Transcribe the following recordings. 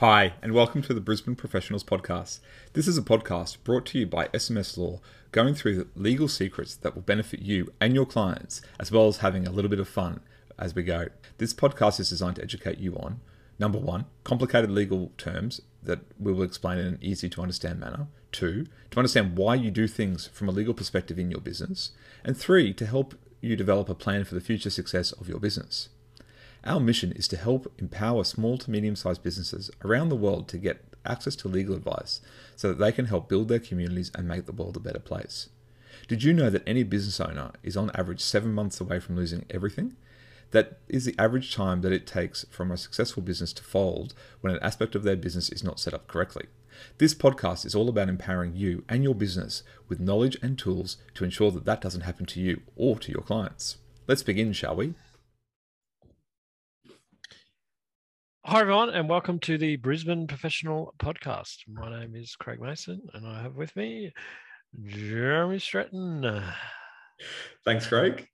Hi, and welcome to the Brisbane Professionals Podcast. This is a podcast brought to you by SMS Law, going through the legal secrets that will benefit you and your clients, as well as having a little bit of fun as we go. This podcast is designed to educate you on number one, complicated legal terms that we will explain in an easy to understand manner, two, to understand why you do things from a legal perspective in your business, and three, to help you develop a plan for the future success of your business. Our mission is to help empower small to medium sized businesses around the world to get access to legal advice so that they can help build their communities and make the world a better place. Did you know that any business owner is on average seven months away from losing everything? That is the average time that it takes from a successful business to fold when an aspect of their business is not set up correctly. This podcast is all about empowering you and your business with knowledge and tools to ensure that that doesn't happen to you or to your clients. Let's begin, shall we? Hi, everyone, and welcome to the Brisbane Professional Podcast. My name is Craig Mason, and I have with me Jeremy Stratton. Thanks, Craig.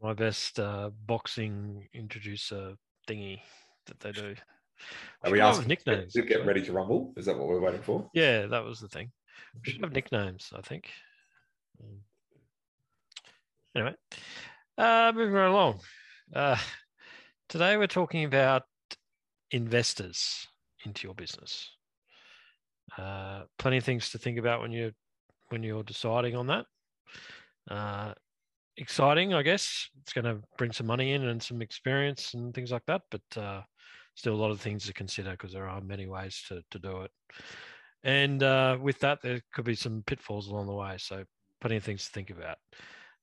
My best uh, boxing introducer thingy that they do. Are we asking nicknames? To get ready to rumble? Is that what we're waiting for? Yeah, that was the thing. We should have nicknames, I think. Um, anyway, uh, moving right along. Uh, today we're talking about investors into your business. Uh, plenty of things to think about when you're when you're deciding on that. Uh, exciting, I guess. It's going to bring some money in and some experience and things like that, but uh, still a lot of things to consider because there are many ways to to do it. And uh, with that, there could be some pitfalls along the way. So plenty of things to think about.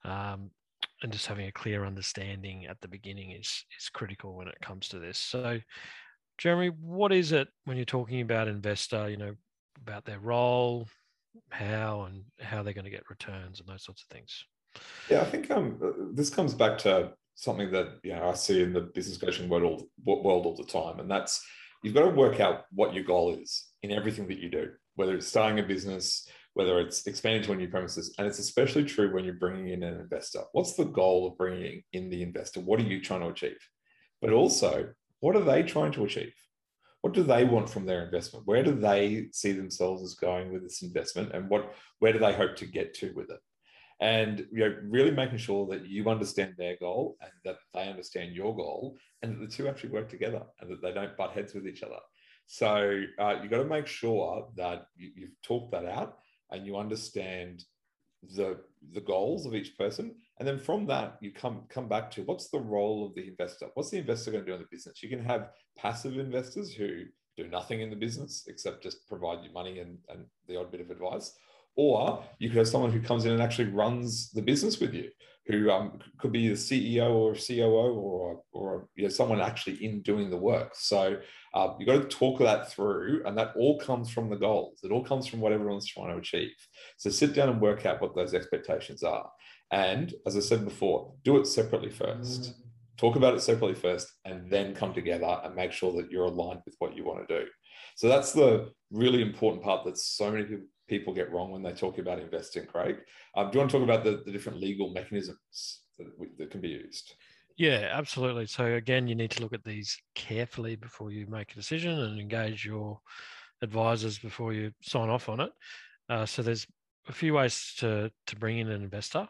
Um, and just having a clear understanding at the beginning is is critical when it comes to this. So Jeremy, what is it when you're talking about investor, you know, about their role, how and how they're going to get returns and those sorts of things? Yeah, I think um, this comes back to something that you know I see in the business coaching world all, world all the time, and that's you've got to work out what your goal is in everything that you do, whether it's starting a business, whether it's expanding to a new premises, and it's especially true when you're bringing in an investor. What's the goal of bringing in the investor? What are you trying to achieve? But also, what are they trying to achieve? What do they want from their investment? Where do they see themselves as going with this investment, and what where do they hope to get to with it? And you know, really making sure that you understand their goal and that they understand your goal, and that the two actually work together and that they don't butt heads with each other. So uh, you've got to make sure that you, you've talked that out and you understand the the goals of each person. And then from that you come come back to what's the role of the investor? What's the investor going to do in the business? You can have passive investors who do nothing in the business except just provide you money and, and the odd bit of advice or you could have someone who comes in and actually runs the business with you who um, could be the CEO or COO or, or you know, someone actually in doing the work. So uh, you've got to talk that through, and that all comes from the goals. It all comes from what everyone's trying to achieve. So sit down and work out what those expectations are. And as I said before, do it separately first. Talk about it separately first, and then come together and make sure that you're aligned with what you want to do. So that's the really important part that so many people people get wrong when they talk about investing, Craig. Um, do you want to talk about the, the different legal mechanisms that, that can be used? Yeah, absolutely. So again, you need to look at these carefully before you make a decision and engage your advisors before you sign off on it. Uh, so there's a few ways to to bring in an investor.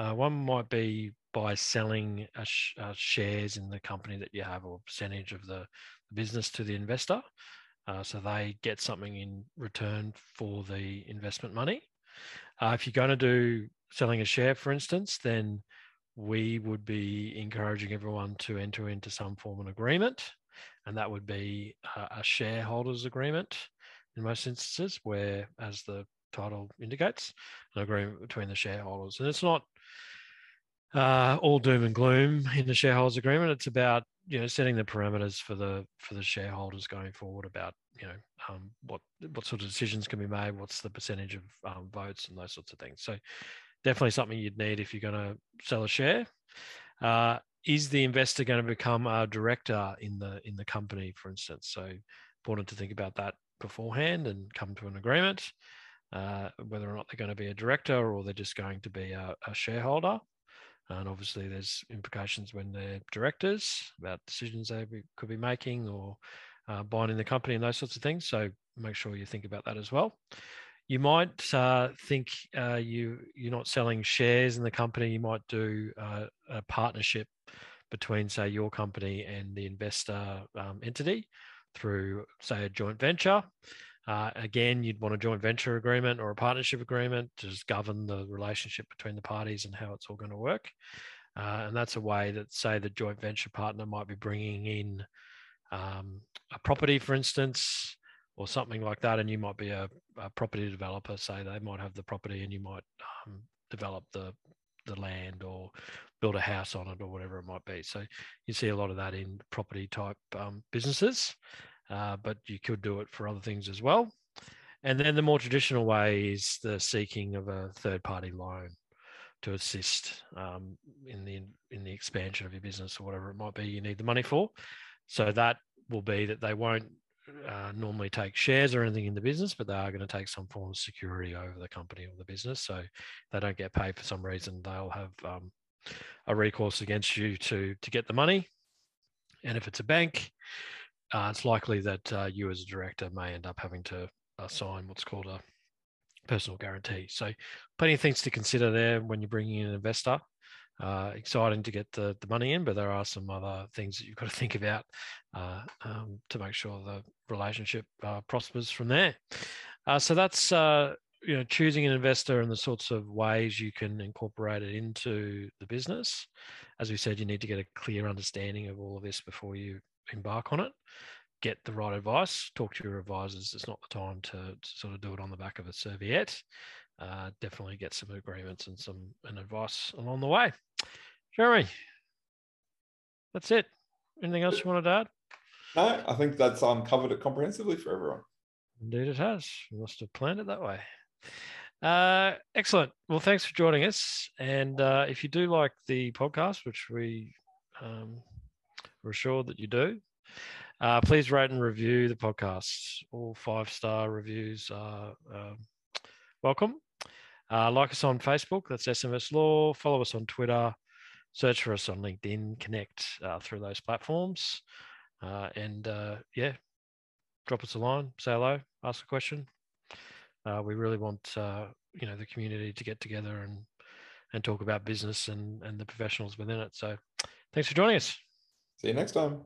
Uh, one might be by selling sh- uh, shares in the company that you have or percentage of the business to the investor. Uh, so they get something in return for the investment money. Uh, if you're going to do selling a share, for instance, then we would be encouraging everyone to enter into some form of agreement, and that would be a, a shareholders agreement in most instances, where, as the title indicates, an agreement between the shareholders. And it's not uh, all doom and gloom in the shareholders agreement. It's about you know setting the parameters for the for the shareholders going forward about you know um, what what sort of decisions can be made what's the percentage of um, votes and those sorts of things. So definitely something you'd need if you're going to sell a share. Uh, is the investor going to become a director in the in the company for instance? So important to think about that beforehand and come to an agreement uh, whether or not they're going to be a director or they're just going to be a, a shareholder and obviously, there's implications when they're directors about decisions they could be making or uh, buying in the company and those sorts of things. So make sure you think about that as well. You might uh, think uh, you you're not selling shares in the company. You might do uh, a partnership between, say, your company and the investor um, entity through, say, a joint venture. Uh, again, you'd want a joint venture agreement or a partnership agreement to just govern the relationship between the parties and how it's all going to work. Uh, and that's a way that, say, the joint venture partner might be bringing in um, a property, for instance, or something like that, and you might be a, a, property developer. Say they might have the property, and you might um, develop the the land or build a house on it or whatever it might be. So you see a lot of that in property type um, businesses, uh, but you could do it for other things as well. And then the more traditional way is the seeking of a third party loan to assist um, in the in the expansion of your business or whatever it might be you need the money for. So that will be that they won't uh, normally take shares or anything in the business, but they are going to take some form of security over the company or the business. So they don't get paid for some reason, they'll have um, a recourse against you to to get the money. And if it's a bank, uh, it's likely that uh, you as a director may end up having to uh, sign what's called a personal guarantee. So plenty of things to consider there when you're bringing in an investor. Uh, exciting to get the, the money in, but there are some other things that you've got to think about uh, um, to make sure the relationship uh, prospers from there. So that's you know choosing an investor and the sorts of ways you can incorporate it into the business. As we said, you need to get a clear understanding of all of this before you embark on it. Get the right advice. Talk to your advisors. It's not the time to, to sort of do it on the back of a serviette uh, definitely get some agreements and some and advice along the way. Jeremy, that's it. Anything else you want to add? No, I think that's um, covered it comprehensively for everyone. Indeed, it has. We must have planned it that way. Uh, excellent. Well, thanks for joining us. And uh, if you do like the podcast, which we um, are sure that you do, uh, please rate and review the podcast. All five star reviews are um, welcome. Uh, like us on Facebook, that's SMS Law. Follow us on Twitter. Search for us on LinkedIn. Connect uh, through those platforms. Uh, and uh, yeah, drop us a line, say hello, ask a question. Uh, we really want uh, you know the community to get together and and talk about business and and the professionals within it. So, thanks for joining us. See you next time.